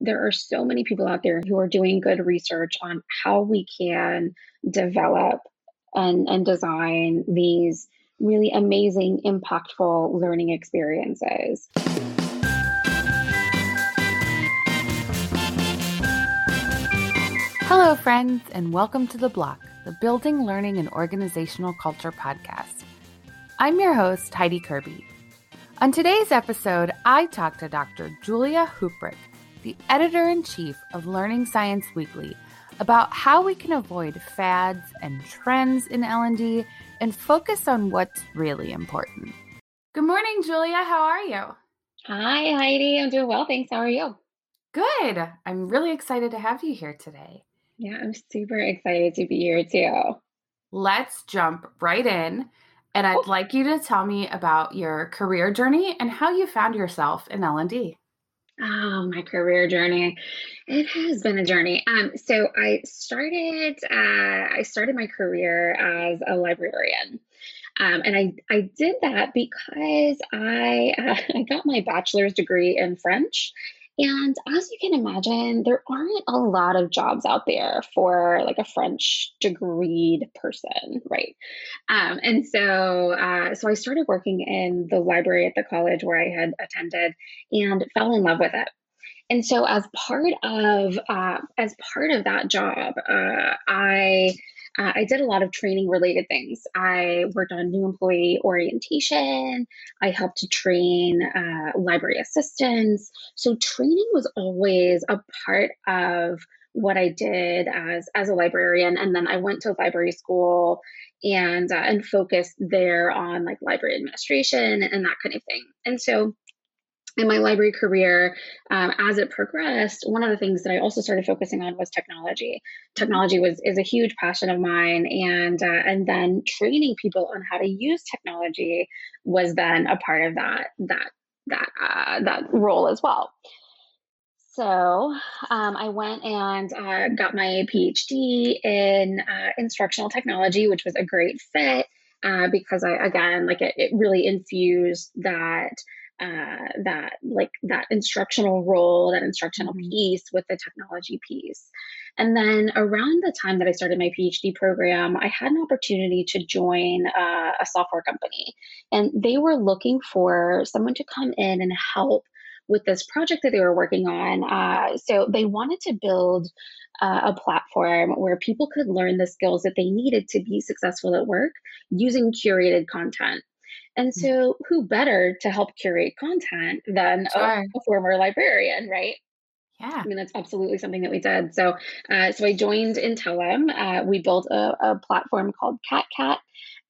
there are so many people out there who are doing good research on how we can develop and, and design these really amazing, impactful learning experiences. Hello, friends, and welcome to The Block, the Building, Learning, and Organizational Culture podcast. I'm your host, Heidi Kirby. On today's episode, I talk to Dr. Julia Huprich, the editor in chief of Learning Science Weekly, about how we can avoid fads and trends in L&D and focus on what's really important. Good morning, Julia. How are you? Hi, Heidi. I'm doing well. Thanks. How are you? Good. I'm really excited to have you here today. Yeah, I'm super excited to be here too. Let's jump right in. And I'd oh. like you to tell me about your career journey and how you found yourself in L&D. Oh, my career journey. It has been a journey. Um, so I started uh, I started my career as a librarian. Um, and I, I did that because I, uh, I got my bachelor's degree in French and as you can imagine, there aren't a lot of jobs out there for like a French degreed person, right? Um, and so, uh, so I started working in the library at the college where I had attended, and fell in love with it. And so, as part of uh, as part of that job, uh, I uh, I did a lot of training related things. I worked on new employee orientation. I helped to train uh, library assistants. So training was always a part of what I did as as a librarian. And then I went to library school and uh, and focused there on like library administration and that kind of thing. And so in my library career, um, as it progressed, one of the things that I also started focusing on was technology. Technology was is a huge passion of mine, and uh, and then training people on how to use technology was then a part of that that that uh, that role as well. So um, I went and uh, got my PhD in uh, instructional technology, which was a great fit uh, because I again like it, it really infused that uh, that like that instructional role, that instructional mm-hmm. piece with the technology piece. And then around the time that I started my PhD program, I had an opportunity to join uh, a software company, and they were looking for someone to come in and help with this project that they were working on. Uh, so they wanted to build uh, a platform where people could learn the skills that they needed to be successful at work using curated content. And mm. so, who better to help curate content than sure. a, a, former librarian, right? Yeah, I mean that's absolutely something that we did. So, uh, so I joined Intellum. Uh, we built a, a, platform called CatCat,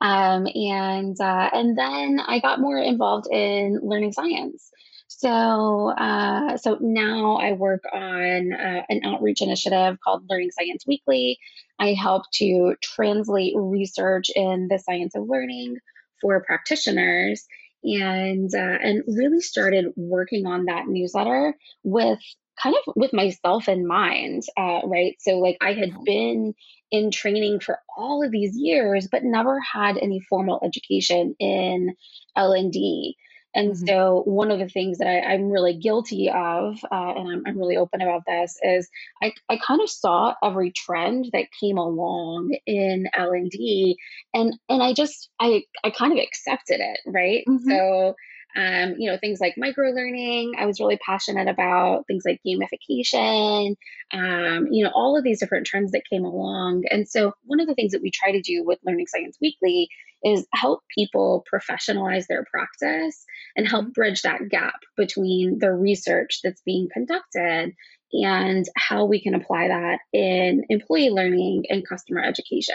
um, and uh, and then I got more involved in learning science. So, uh, so now I work on uh, an outreach initiative called Learning Science Weekly. I help to translate research in the science of learning for practitioners and uh, and really started working on that newsletter with kind of with myself in mind uh, right? So like i had been in training for all of these years but never had any formal education in l&d and mm-hmm. so, one of the things that I, am really guilty of, uh, and I'm, I'm, really open about this, is I, I kind of saw every trend that came along in L and D, and and I just I I kind of accepted it, right? Mm-hmm. So. Um, you know, things like micro learning, I was really passionate about things like gamification, um, you know, all of these different trends that came along. And so, one of the things that we try to do with Learning Science Weekly is help people professionalize their practice and help mm-hmm. bridge that gap between the research that's being conducted and how we can apply that in employee learning and customer education.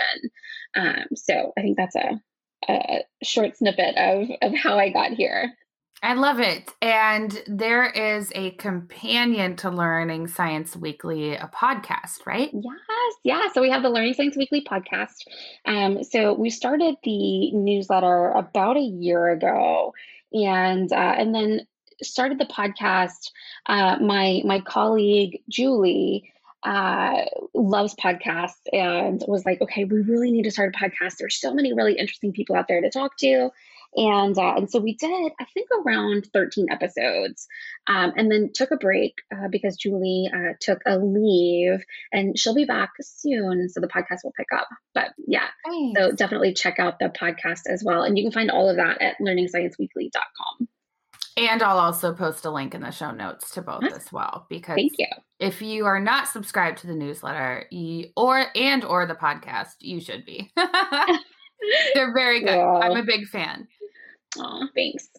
Um, so I think that's a, a short snippet of, of how I got here. I love it. And there is a companion to Learning Science Weekly, a podcast, right? Yes, yeah. So we have the Learning Science Weekly podcast. Um, so we started the newsletter about a year ago, and uh, and then started the podcast. Uh, my my colleague Julie uh, loves podcasts and was like, okay, we really need to start a podcast. There's so many really interesting people out there to talk to. And uh, and so we did, I think, around 13 episodes, um, and then took a break uh, because Julie uh, took a leave, and she'll be back soon, so the podcast will pick up. But yeah, Thanks. so definitely check out the podcast as well, and you can find all of that at learningscienceweekly.com. And I'll also post a link in the show notes to both as well because Thank you. if you are not subscribed to the newsletter you, or and or the podcast, you should be. They're very good. Yeah. I'm a big fan. Oh, thanks.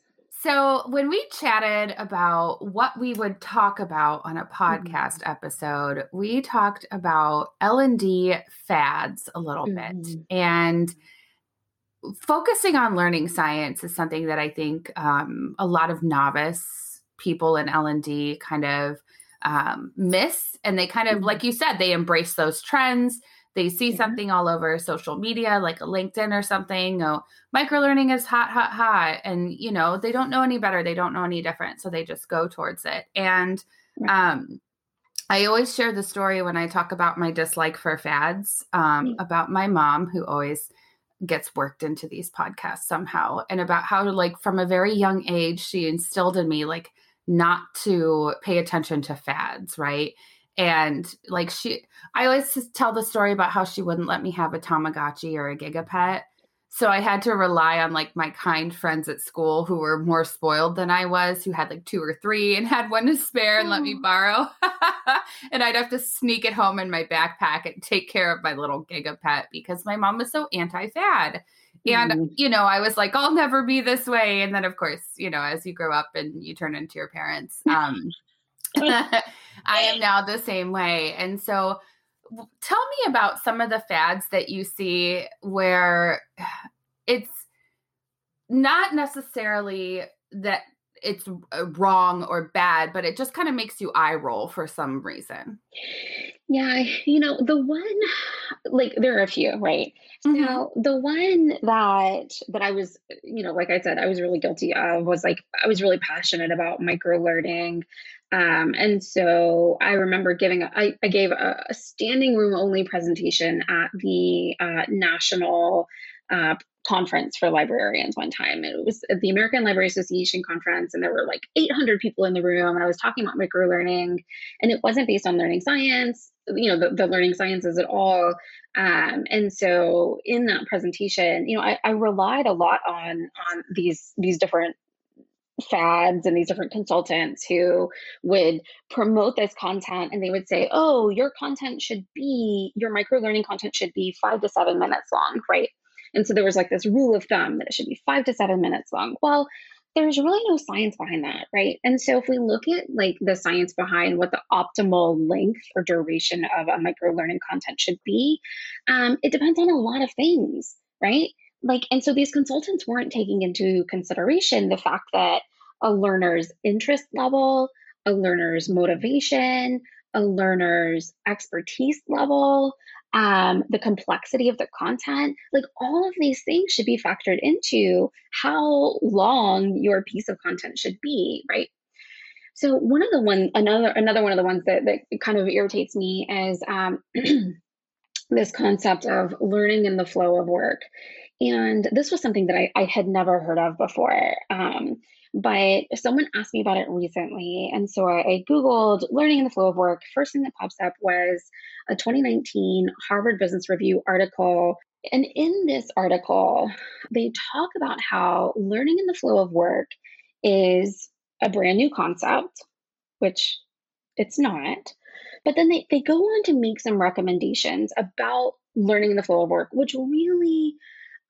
So when we chatted about what we would talk about on a podcast mm-hmm. episode, we talked about L&D fads a little mm-hmm. bit. And focusing on learning science is something that I think um, a lot of novice people in L&D kind of um, miss. And they kind of, mm-hmm. like you said, they embrace those trends they see mm-hmm. something all over social media like a linkedin or something oh microlearning is hot hot hot and you know they don't know any better they don't know any different so they just go towards it and um I always share the story when I talk about my dislike for fads um, mm-hmm. about my mom who always gets worked into these podcasts somehow and about how like from a very young age she instilled in me like not to pay attention to fads right and like she i always tell the story about how she wouldn't let me have a tamagotchi or a gigapet. So i had to rely on like my kind friends at school who were more spoiled than i was who had like two or three and had one to spare and let me borrow. And i'd have to sneak it home in my backpack and take care of my little gigapet because my mom was so anti-fad. And mm. you know i was like i'll never be this way. And then of course you know as you grow up and you turn into your parents um I am now the same way. And so tell me about some of the fads that you see where it's not necessarily that it's uh, wrong or bad, but it just kind of makes you eye roll for some reason. Yeah, you know, the one like there are a few, right? Mm-hmm. Now, the one that that I was, you know, like I said, I was really guilty of was like I was really passionate about micro learning. Um, and so I remember giving, a, I, I gave a, a standing room only presentation at the uh, national uh, conference for librarians one time. It was at the American Library Association conference, and there were like 800 people in the room. And I was talking about micro learning, and it wasn't based on learning science, you know, the, the learning sciences at all. Um, and so in that presentation, you know, I, I relied a lot on on these these different fads and these different consultants who would promote this content and they would say, oh, your content should be, your micro learning content should be five to seven minutes long, right? And so there was like this rule of thumb that it should be five to seven minutes long. Well, there's really no science behind that, right? And so if we look at like the science behind what the optimal length or duration of a micro learning content should be, um, it depends on a lot of things, right? Like and so these consultants weren't taking into consideration the fact that a learner's interest level a learner's motivation a learner's expertise level um, the complexity of the content like all of these things should be factored into how long your piece of content should be right? So one of the one another another one of the ones that, that kind of irritates me is um, this concept of learning in the flow of work and this was something that I, I had never heard of before. Um, but someone asked me about it recently. And so I, I, Googled learning in the flow of work. First thing that pops up was a 2019 Harvard Business Review article. And in this article, they talk about how learning in the flow of work is a brand new concept, which it's not. But then they, they go on to make some recommendations about learning in the flow of work, which really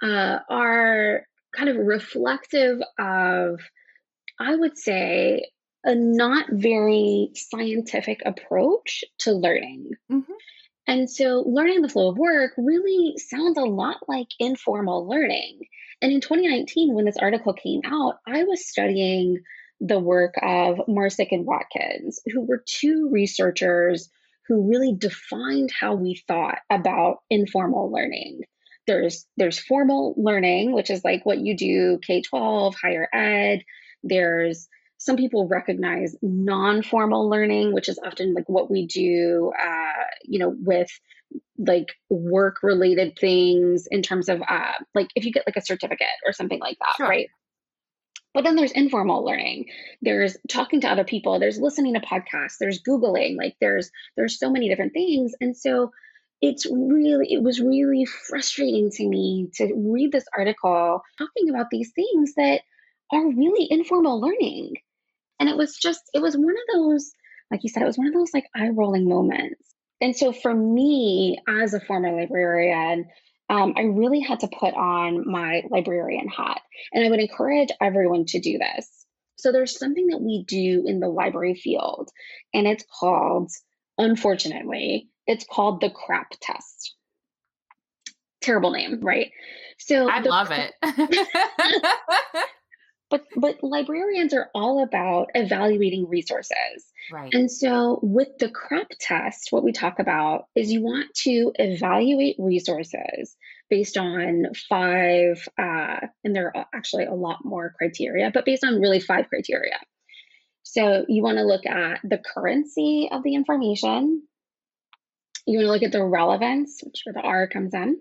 uh, are kind of reflective of, I would say, a not very scientific approach to learning. Mm-hmm. And so, learning the flow of work really sounds a lot like informal learning. And in 2019, when this article came out, I was studying the work of Marsick and Watkins, who were two researchers who really defined how we thought about informal learning there's there's formal learning which is like what you do k-12 higher ed there's some people recognize non-formal learning which is often like what we do uh, you know, with like work related things in terms of uh, like if you get like a certificate or something like that, sure. right? But then there's informal learning. There's talking to other people. There's listening to podcasts. There's Googling. Like there's there's so many different things. And so it's really it was really frustrating to me to read this article talking about these things that are really informal learning. And it was just it was one of those like you said it was one of those like eye rolling moments. And so for me as a former librarian, um, I really had to put on my librarian hat. And I would encourage everyone to do this. So there's something that we do in the library field, and it's called, unfortunately, it's called the CRAP test. Terrible name, right? So I love it. but but librarians are all about evaluating resources. Right. And so with the CRAP test, what we talk about is you want to evaluate resources based on five, uh, and there are actually a lot more criteria, but based on really five criteria. So you want to look at the currency of the information. You want to look at the relevance, which where the R comes in,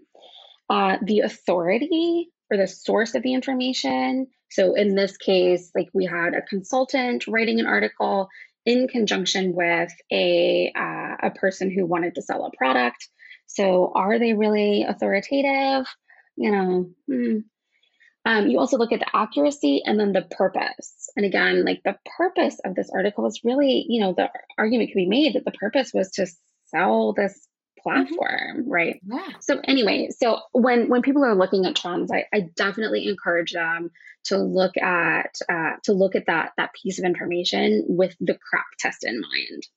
uh, the authority or the source of the information. So in this case, like we had a consultant writing an article in conjunction with a uh, a person who wanted to sell a product. So are they really authoritative? You know. Hmm. Um, you also look at the accuracy and then the purpose. And again, like the purpose of this article was really, you know, the argument could be made that the purpose was to sell this Mm-hmm. platform mm-hmm. right yeah. so anyway so when when people are looking at trends I, I definitely encourage them to look at uh, to look at that that piece of information with the CRAP test in mind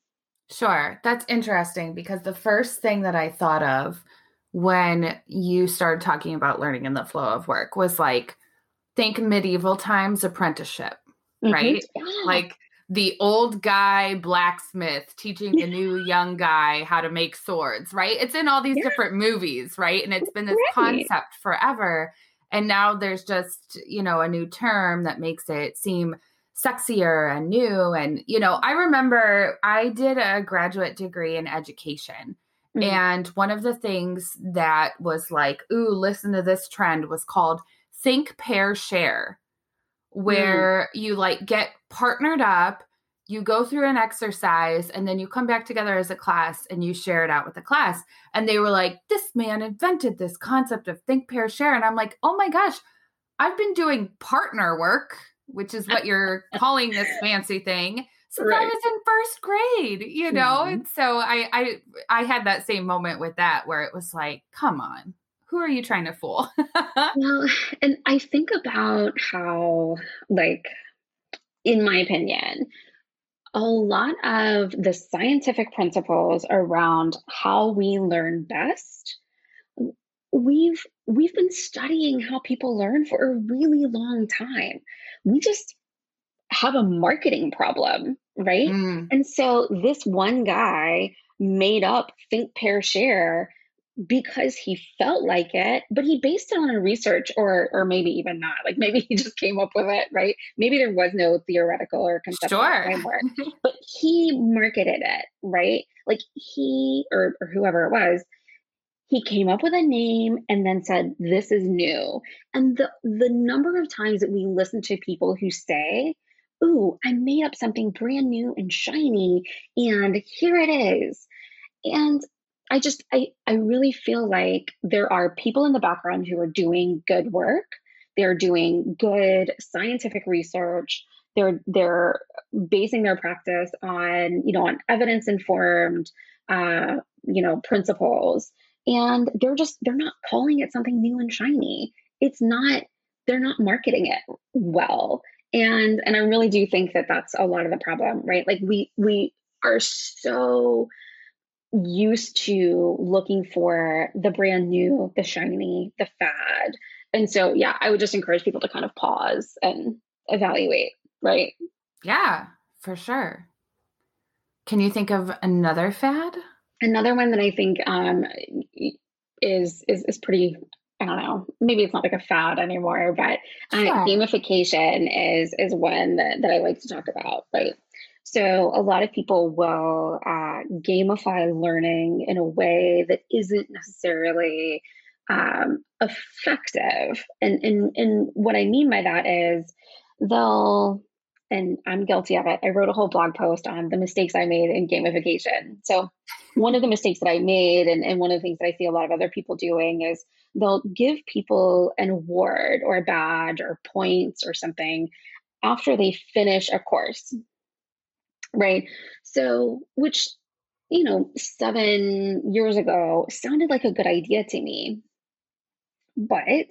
sure that's interesting because the first thing that i thought of when you started talking about learning in the flow of work was like think medieval times apprenticeship mm-hmm. right yeah. like the old guy blacksmith teaching the new young guy how to make swords, right? It's in all these yeah. different movies, right? And it's been this right. concept forever. And now there's just, you know, a new term that makes it seem sexier and new. And, you know, I remember I did a graduate degree in education. Mm-hmm. And one of the things that was like, ooh, listen to this trend was called think, pair, share. Where mm. you like get partnered up you go through an exercise and then you come back together as a class and you share it out with the class and they were like this man invented this concept of think pair share and i'm like oh my gosh i've been doing partner work which is what you're calling this fancy thing since right. i was in first grade you know mm-hmm. and so I, I i had that same moment with that where it was like come on who are you trying to fool? well, and I think about how, like, in my opinion, a lot of the scientific principles around how we learn best we've we've been studying how people learn for a really long time we just have a marketing problem right mm. and so this one guy made up think pair share because he felt like it, but he based it on a research or or maybe even not. Like maybe he just came up with it, right? Maybe there was no theoretical or conceptual sure. framework, but he marketed it, right? Like he or, or whoever it was, he came up with a name and then said, This is new. And the the number of times that we listen to people who say, Ooh, I made up something brand new and shiny, and here it is. And I just I I really feel like there are people in the background who are doing good work. They're doing good scientific research. They're they're basing their practice on you know on evidence informed uh, you know principles, and they're just they're not calling it something new and shiny. It's not they're not marketing it well, and and I really do think that that's a lot of the problem, right? Like we we are so used to looking for the brand new, the shiny, the fad. And so, yeah, I would just encourage people to kind of pause and evaluate, right? Yeah, for sure. Can you think of another fad? Another one that I think um, is is is pretty. I don't know. Maybe it's not like a fad anymore, but uh, sure. gamification is is one that that I like to talk about. Right. So a lot of people will uh, gamify learning in a way that isn't necessarily um, effective. And, and and what I mean by that is they'll and I'm guilty of it. I wrote a whole blog post on the mistakes I made in gamification. So one of the mistakes that I made and, and one of the things that I see a lot of other people doing is they'll give people an award or a badge or points or something after they finish a course right? So, which, you know, seven years ago sounded like a good idea to me. But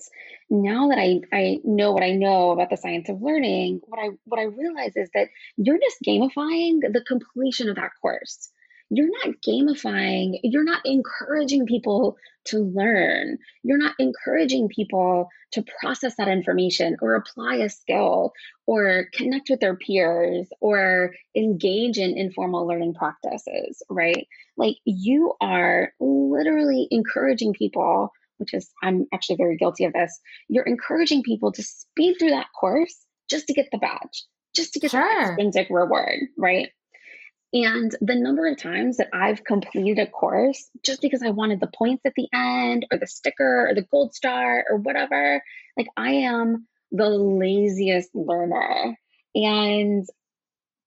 now that I, I know what I know about the science of learning, what I what I realize is that you're just gamifying the completion of that course you're not gamifying, you're not encouraging people to learn. You're not encouraging people to process that information or apply a skill or connect with their peers or engage in informal learning practices, right? Like you are literally encouraging people, which is, I'm actually very guilty of this. You're encouraging people to speed through that course just to get the badge, just to get sure. the extrinsic reward, right? And the number of times that I've completed a course just because I wanted the points at the end or the sticker or the gold star or whatever, like I am the laziest learner. And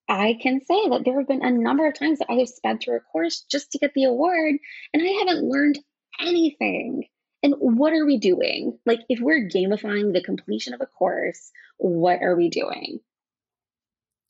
I can say that there have been a number of times that I have sped through a course just to get the award and I haven't learned anything. And what are we doing? Like, if we're gamifying the completion of a course, what are we doing?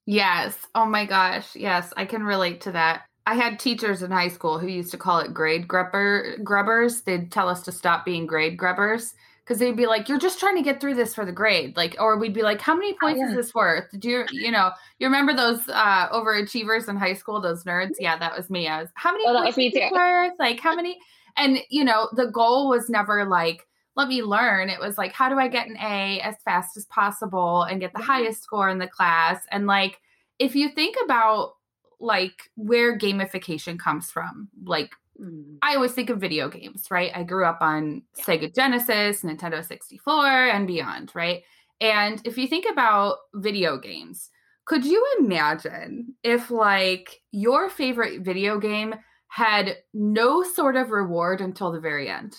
Yes. Oh my gosh. Yes, I can relate to that. I had teachers in high school who used to call it grade grubber grubbers. They'd tell us to stop being grade grubbers because they'd be like, "You're just trying to get through this for the grade." Like, or we'd be like, "How many oh, points oh, yeah. is this worth?" Do you, you know, you remember those uh, overachievers in high school, those nerds? Yeah, that was me. I was, "How many oh, points is this worth?" Like, how many? And you know, the goal was never like let me learn. It was like, how do I get an A as fast as possible and get the highest score in the class? And like, if you think about like where gamification comes from, like mm. I always think of video games, right? I grew up on yeah. Sega Genesis, Nintendo 64, and beyond, right? And if you think about video games, could you imagine if like your favorite video game had no sort of reward until the very end?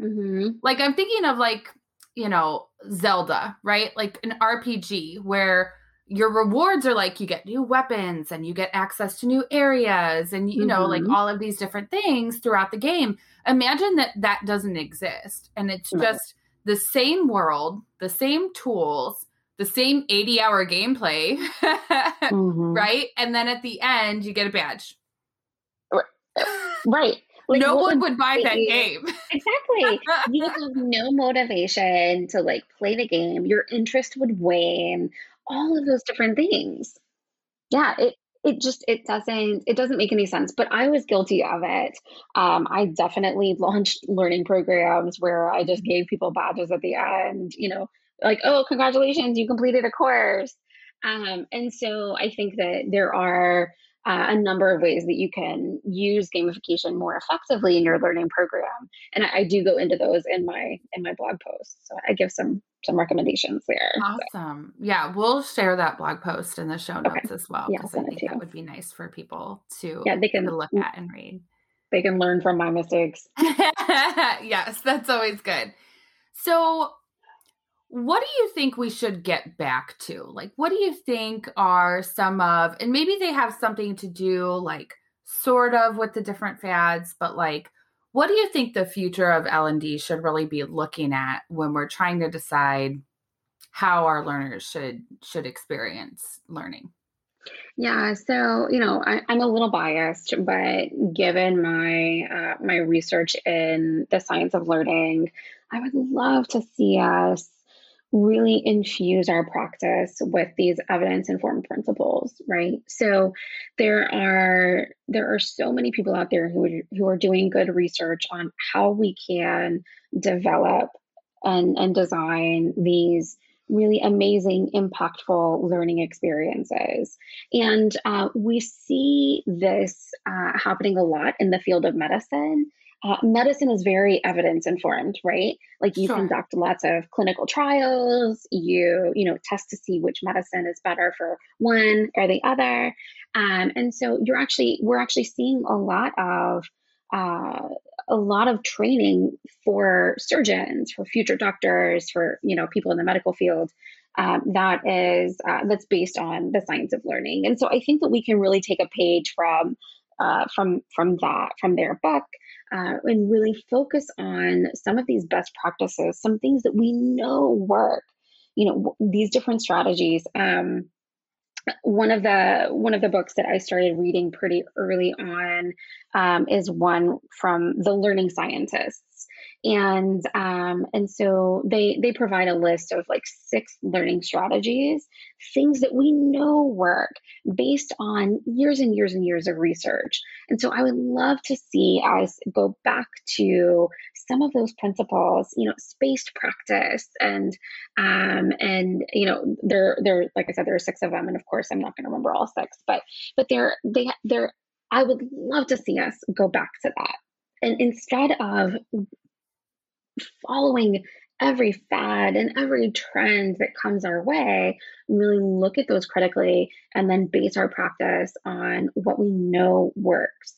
Mm-hmm. Like I'm thinking of like, you know, Zelda, right? Like an RPG where your rewards are like you get new weapons and you get access to new areas and you mm-hmm. know like mm-hmm. all of these different things throughout the game imagine that that doesn't exist and it's right. just the same world the same tools the same 80 hour gameplay mm-hmm. right and then at the end you get a badge right like, no one would buy that game. exactly. you would have no motivation to like play the game. Your interest would wane all of those different things. Yeah, it it just it doesn't it doesn't make any sense but i was guilty of it um, i definitely launched learning programs where i just gave people badges at the end you know like oh congratulations you completed a course um, and so i think that there are uh, a number of ways that you can use gamification more effectively in your learning program. And I, I, do go into those in my in my blog post so i give some some recommendations there. Awesome. So. yeah we'll share that blog post in the show notes okay. as well because yeah, i think that would be nice for people to yeah they can look at and read. they can learn from my mistakes. Yes that's always good. So what do you think we should get back to? Like, what do you think are some of, and maybe they have something to do, like, sort of with the different fads, but like, what do you think the future of L&D should really be looking at when we're trying to decide how our learners should should experience learning? Yeah, so you know, I, am a little biased, but given my uh, my research in the science of learning, I would love to see us really infuse our practice with these evidence informed principles right? So there are there are so many people out there who are, who are doing good research on how we can develop and and design these really amazing impactful learning experiences. And uh, we see this uh, happening a lot in the field of medicine uh, medicine is very evidence informed, right? Like you Sure. conduct lots of clinical trials, you you know test to see which medicine is better for one or the other, um, and so you're actually we're actually seeing a lot of uh, a lot of training for surgeons, for future doctors, for you know people in the medical field um, that is uh, that's based on the science of learning. And so I think that we can really take a page from uh, from from that from their book uh, and really focus on some of these best practices, some things that we know work. You know these different strategies. Um, one of the one of the books that I started reading pretty early on um, is one from the Learning Scientists, and um, and so they they provide a list of like six learning strategies, things that we know work based on years and years and years of research. And so I would love to see us go back to some of those principles, you know, spaced practice and um, and you know there there like I said there are six of them, and of course I'm not going to remember all six, but but they're they they're I would love to see us go back to that, and instead of following every fad and every trend that comes our way, really look at those critically and then base our practice on what we know works.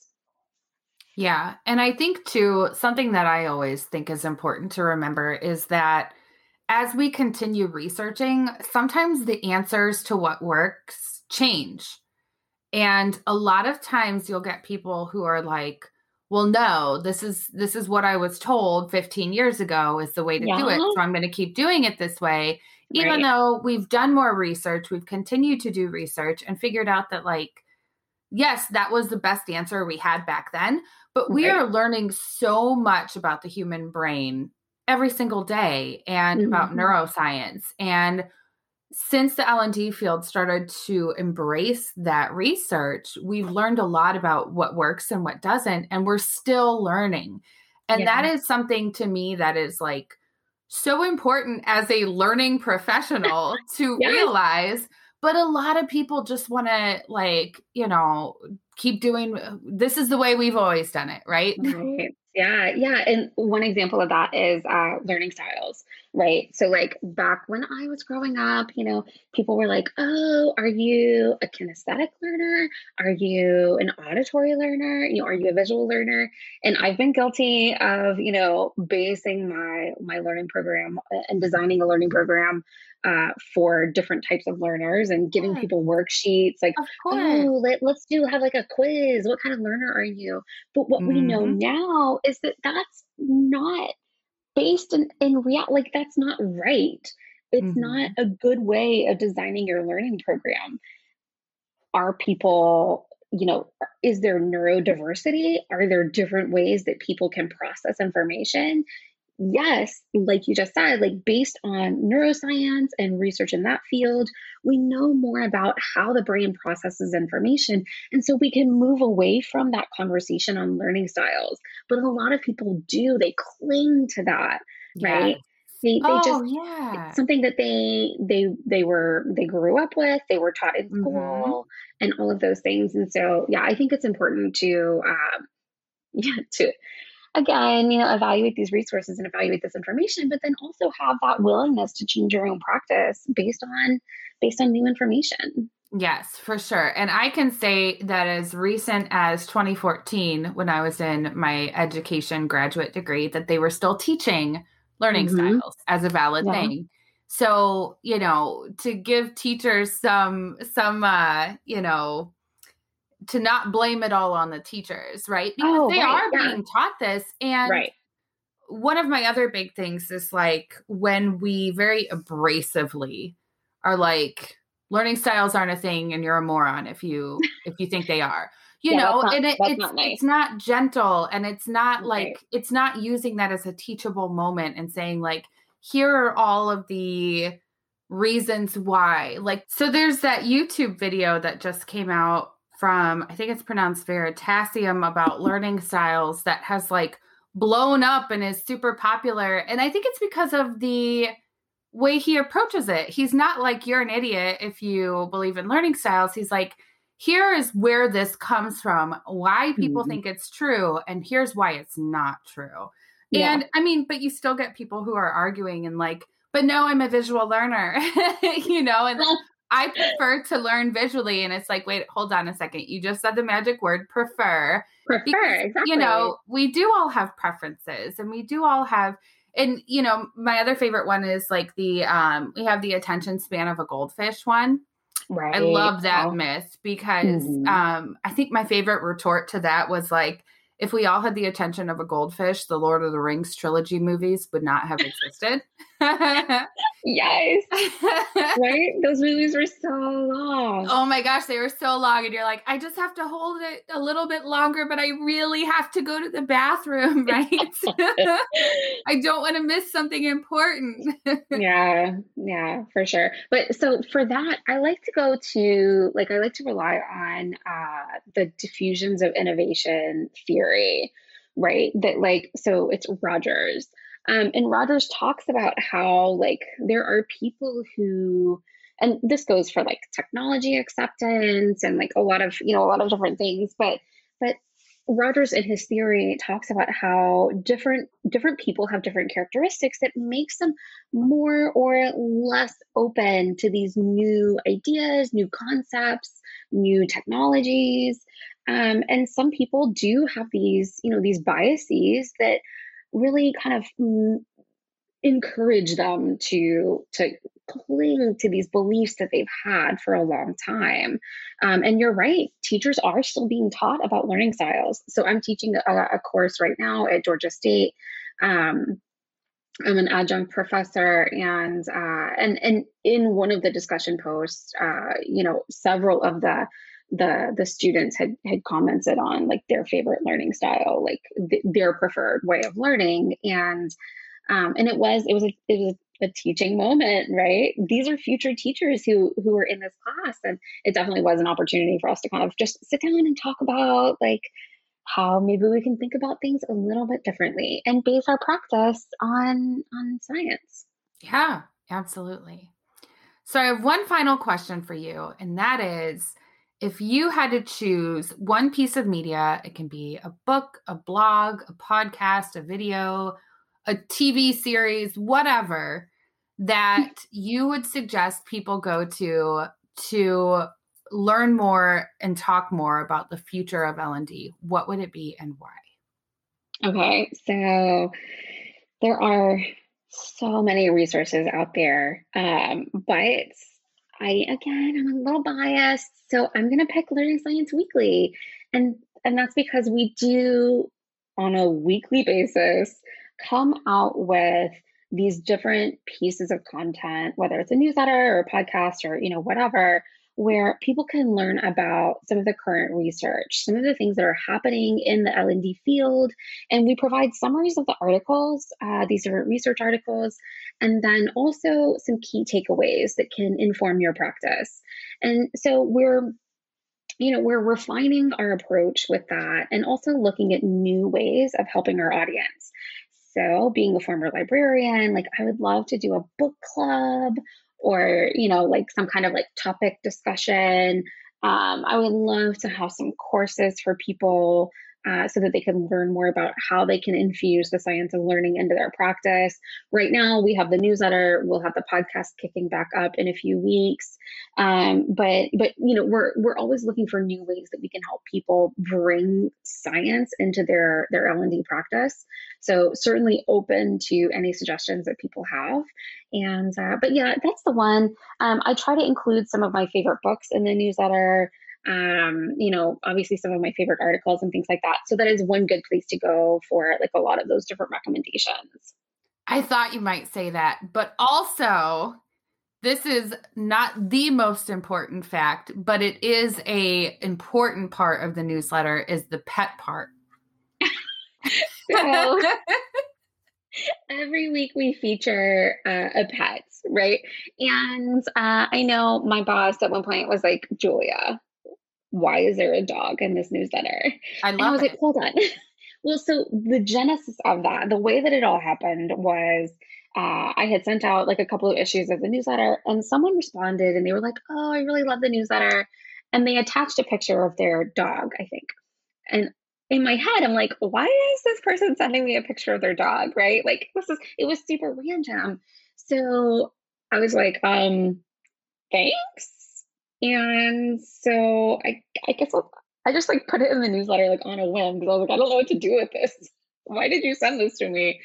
Yeah. And I think, too, something that I always think is important to remember is that as we continue researching, sometimes the answers to what works change. And a lot of times you'll get people who are like, well no this is this is what i was told 15 years ago is the way to do it so i'm going to keep doing it this way even Right. though we've done more research we've continued to do research and figured out that like yes that was the best answer we had back then but we Right. are learning so much about the human brain every single day and about Mhm. neuroscience and since the L&D field started to embrace that research, we've learned a lot about what works and what doesn't and we're still learning. And that Yeah. is something to me that is like so important as a learning professional to Yes. realize but a lot of people just want to like, you know, keep doing this is the way we've always done it, right? Right. Yeah, yeah. And one example of that is uh, learning styles, right? So, like back when I was growing up, you know, people were like, oh, are you a kinesthetic learner? Are you an auditory learner? You know, are you a visual learner? And I've been guilty of, you know, basing my my learning program uh, and designing a learning program uh, for different types of learners and giving Yeah. people worksheets like oh let, let's do have like a quiz what kind of learner are you but what we know Mhm. now is that that's not based in, in real like that's not right. It's not Mm-hmm. a good way of designing your learning program. Are people you know is there neurodiversity? Are there different ways that people can process information yes like you just said like based on neuroscience and research in that field we know more about how the brain processes information and so we can move away from that conversation on learning styles but a lot of people do they cling to that right they, they oh, just yeah. something that they they they were they grew up with they were taught in Mhm. school and all of those things and so yeah i think it's important to um yeah to again you know evaluate these resources and evaluate this information but then also have that willingness to change your own practice based on based on new information Yes, for sure. And I can say that as recent as 2014, when I was in my education graduate degree, that they were still teaching learning Mhm. styles as a valid Yeah. thing. So, you know, to give teachers some, some, uh, you know, to not blame it all on the teachers, right? Because Oh, they right, are yeah. being taught this. And right one of my other big things is like when we very abrasively are like learning styles aren't a thing and you're a moron if you if you think they are you Yeah, know not- and it, it's not nice. it's not gentle and it's not Right. like it's not using that as a teachable moment and saying like here are all of the reasons why like so there's that youtube video that just came out from i think it's pronounced veritasium about learning styles that has like blown up and is super popular and i think it's because of the way he approaches it he's not like you're an idiot if you believe in learning styles he's like here is where this comes from, why people Mhm. think it's true, and here's why it's not true. Yeah. And I mean, but you still get people who are arguing and like, but no, I'm a visual learner, you know, and I prefer to learn visually. And it's like, wait, hold on a second. You just said the magic word prefer. Prefer, Because, exactly. You know, we do all have preferences and we do all have and you know, my other favorite one is like the um we have the attention span of a goldfish one. right. I love that Oh, myth because Mhm. um I think my favorite retort to that was like if we all had the attention of a goldfish, the Lord of the Rings trilogy movies would not have existed. Yes. Right? Those movies were so long. oh my gosh, they were so long, and you're like, I just have to hold it a little bit longer, but I really have to go to the bathroom, right? I don't want to miss something important. yeah, yeah, for sure. But so for that, I like to go to like I like to rely on uh the diffusions of innovation theory, right? That like so it's Rogers. Um, and Rogers talks about how like there are people who and this goes for like technology acceptance and like a lot of you know a lot of different things, but but Rogers in his theory talks about how different different people have different characteristics that makes them more or less open to these new ideas, new concepts, new technologies. Um, and some people do have these, you know, these biases that really kind of mm, encourage them to to cling to these beliefs that they've had for a long time. Um, and you're right, teachers are still being taught about learning styles. So I'm teaching a, a course right now at Georgia State. Um, I'm an adjunct professor, and uh, and and in one of the discussion posts, uh, you know, several of the the the students had had commented on like their favorite learning style, like th- their preferred way of learning, and um, and it was it was a, it was a teaching moment, right? These are future teachers who who are in this class, and it definitely was an opportunity for us to kind of just sit down and talk about like how maybe we can think about things a little bit differently and base our practice on on science. Yeah, absolutely. So I have one final question for you, and that is if you had to choose one piece of media, it can be a book, a blog, a podcast, a video, a TV series, whatever, that you would suggest people go to to learn more and talk more about the future of L&D, what would it be and why? Okay, so there are so many resources out there, um, but I again I'm a little biased, so I'm gonna pick Learning Science Weekly, and and that's because we do on a weekly basis come out with these different pieces of content, whether it's a newsletter or a podcast or you know whatever, where people can learn about some of the current research, some of the things that are happening in the L&D field, and we provide summaries of the articles, uh, these different research articles, and then also some key takeaways that can inform your practice. And so we're you know, we're refining our approach with that and also looking at new ways of helping our audience. So, being a former librarian, like I would love to do a book club or, you know, like some kind of like topic discussion. Um, I would love to have some courses for people uh, so that they can learn more about how they can infuse the science of learning into their practice. Right now, we have the newsletter. We'll have the podcast kicking back up in a few weeks. Um, but but you know, we're we're always looking for new ways that we can help people bring science into their their L and D practice. So certainly open to any suggestions that people have. And uh, but yeah, that's the one. Um, I try to include some of my favorite books in the newsletter um you know obviously some of my favorite articles and things like that. So that is one good place to go for like a lot of those different recommendations. I thought you might say that, but also this is not the most important fact, but it is a important part of the newsletter is the pet part. so every week we feature uh, a pet right? And uh, i know my boss at one point was like julia why is there a dog in this newsletter I love and I was it. like, hold on. well, so the genesis of that, the way that it all happened was uh, I had sent out like a couple of issues of the newsletter, and someone responded and they were like, oh, I really love the newsletter. and they attached a picture of their dog, I think. And in my head, I'm like, why is this person sending me a picture of their dog? Right? Like this is it was super random. So I was like, um, thanks. And so I I guess I'll, I just like put it in the newsletter like on a whim because I was like, I don't know what to do with this. Why did you send this to me?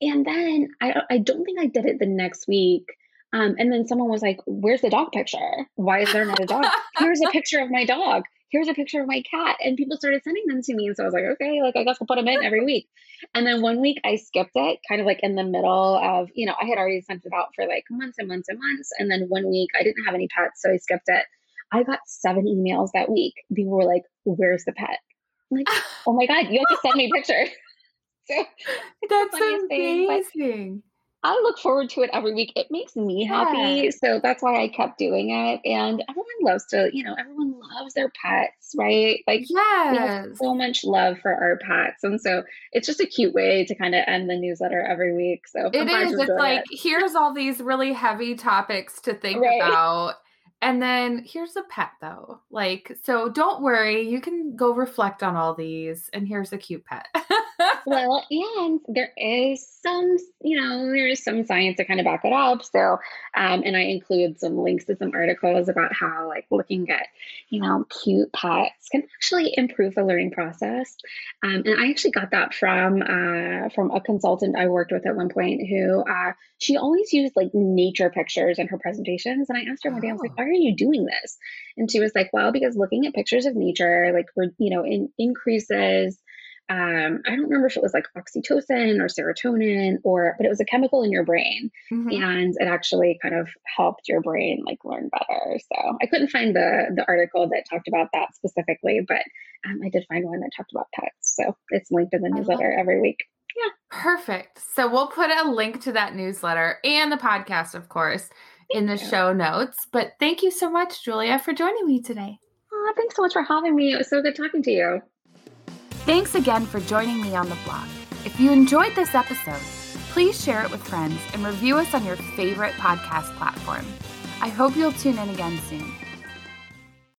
And then I I don't think I did it the next week. Um, and then someone was like, Where's the dog picture? Why is there not a dog? Here's a picture of my dog. Here's a picture of my cat. And people started sending them to me. And so I was like, okay, like I guess I'll put them in every week. And then one week I skipped it, kind of like in the middle of, you know, I had already sent it out for like months and months and months. And then one week I didn't have any pets, so I skipped it. I got seven emails that week. People were like, Where's the pet? I'm like, oh my God, you have to send me pictures. So that's amazing. Thing, I look forward to it every week. It makes me yeah. happy. So that's why I kept doing it. And everyone loves to, you know, everyone loves their pets, right? Like, have so much love for our pets. And so it's just a cute way to kind of end the newsletter every week. So it is. It's like, it. here's all these really heavy topics to think right. about. And then here's a pet though. Like, so don't worry, you can go reflect on all these. And here's a cute pet. well, and there is some, you know, there is some science to kind of back it up. So, um, and I include some links to some articles about how, like, looking at, you know, cute pets can actually improve the learning process. Um, and I actually got that from uh, from a consultant I worked with at one point who uh, she always used like nature pictures in her presentations. And I asked her one day, I was like, oh. why are you doing this? And she was like, well, because looking at pictures of nature, like, you know, in, increases um, I don't remember if it was like oxytocin or serotonin or, but it was a chemical in your brain mm-hmm. and it actually kind of helped your brain like learn better. So I couldn't find the, the article that talked about that specifically, but um, I did find one that talked about pets. So it's linked in the newsletter every week. Yeah. Perfect. So we'll put a link to that newsletter and the podcast, of course, in the show notes. But thank you so much, Julia, for joining me today. Oh, thanks so much for having me. It was so good talking to you. Thanks again for joining me on the blog. If you enjoyed this episode, please share it with friends and review us on your favorite podcast platform. I hope you'll tune in again soon.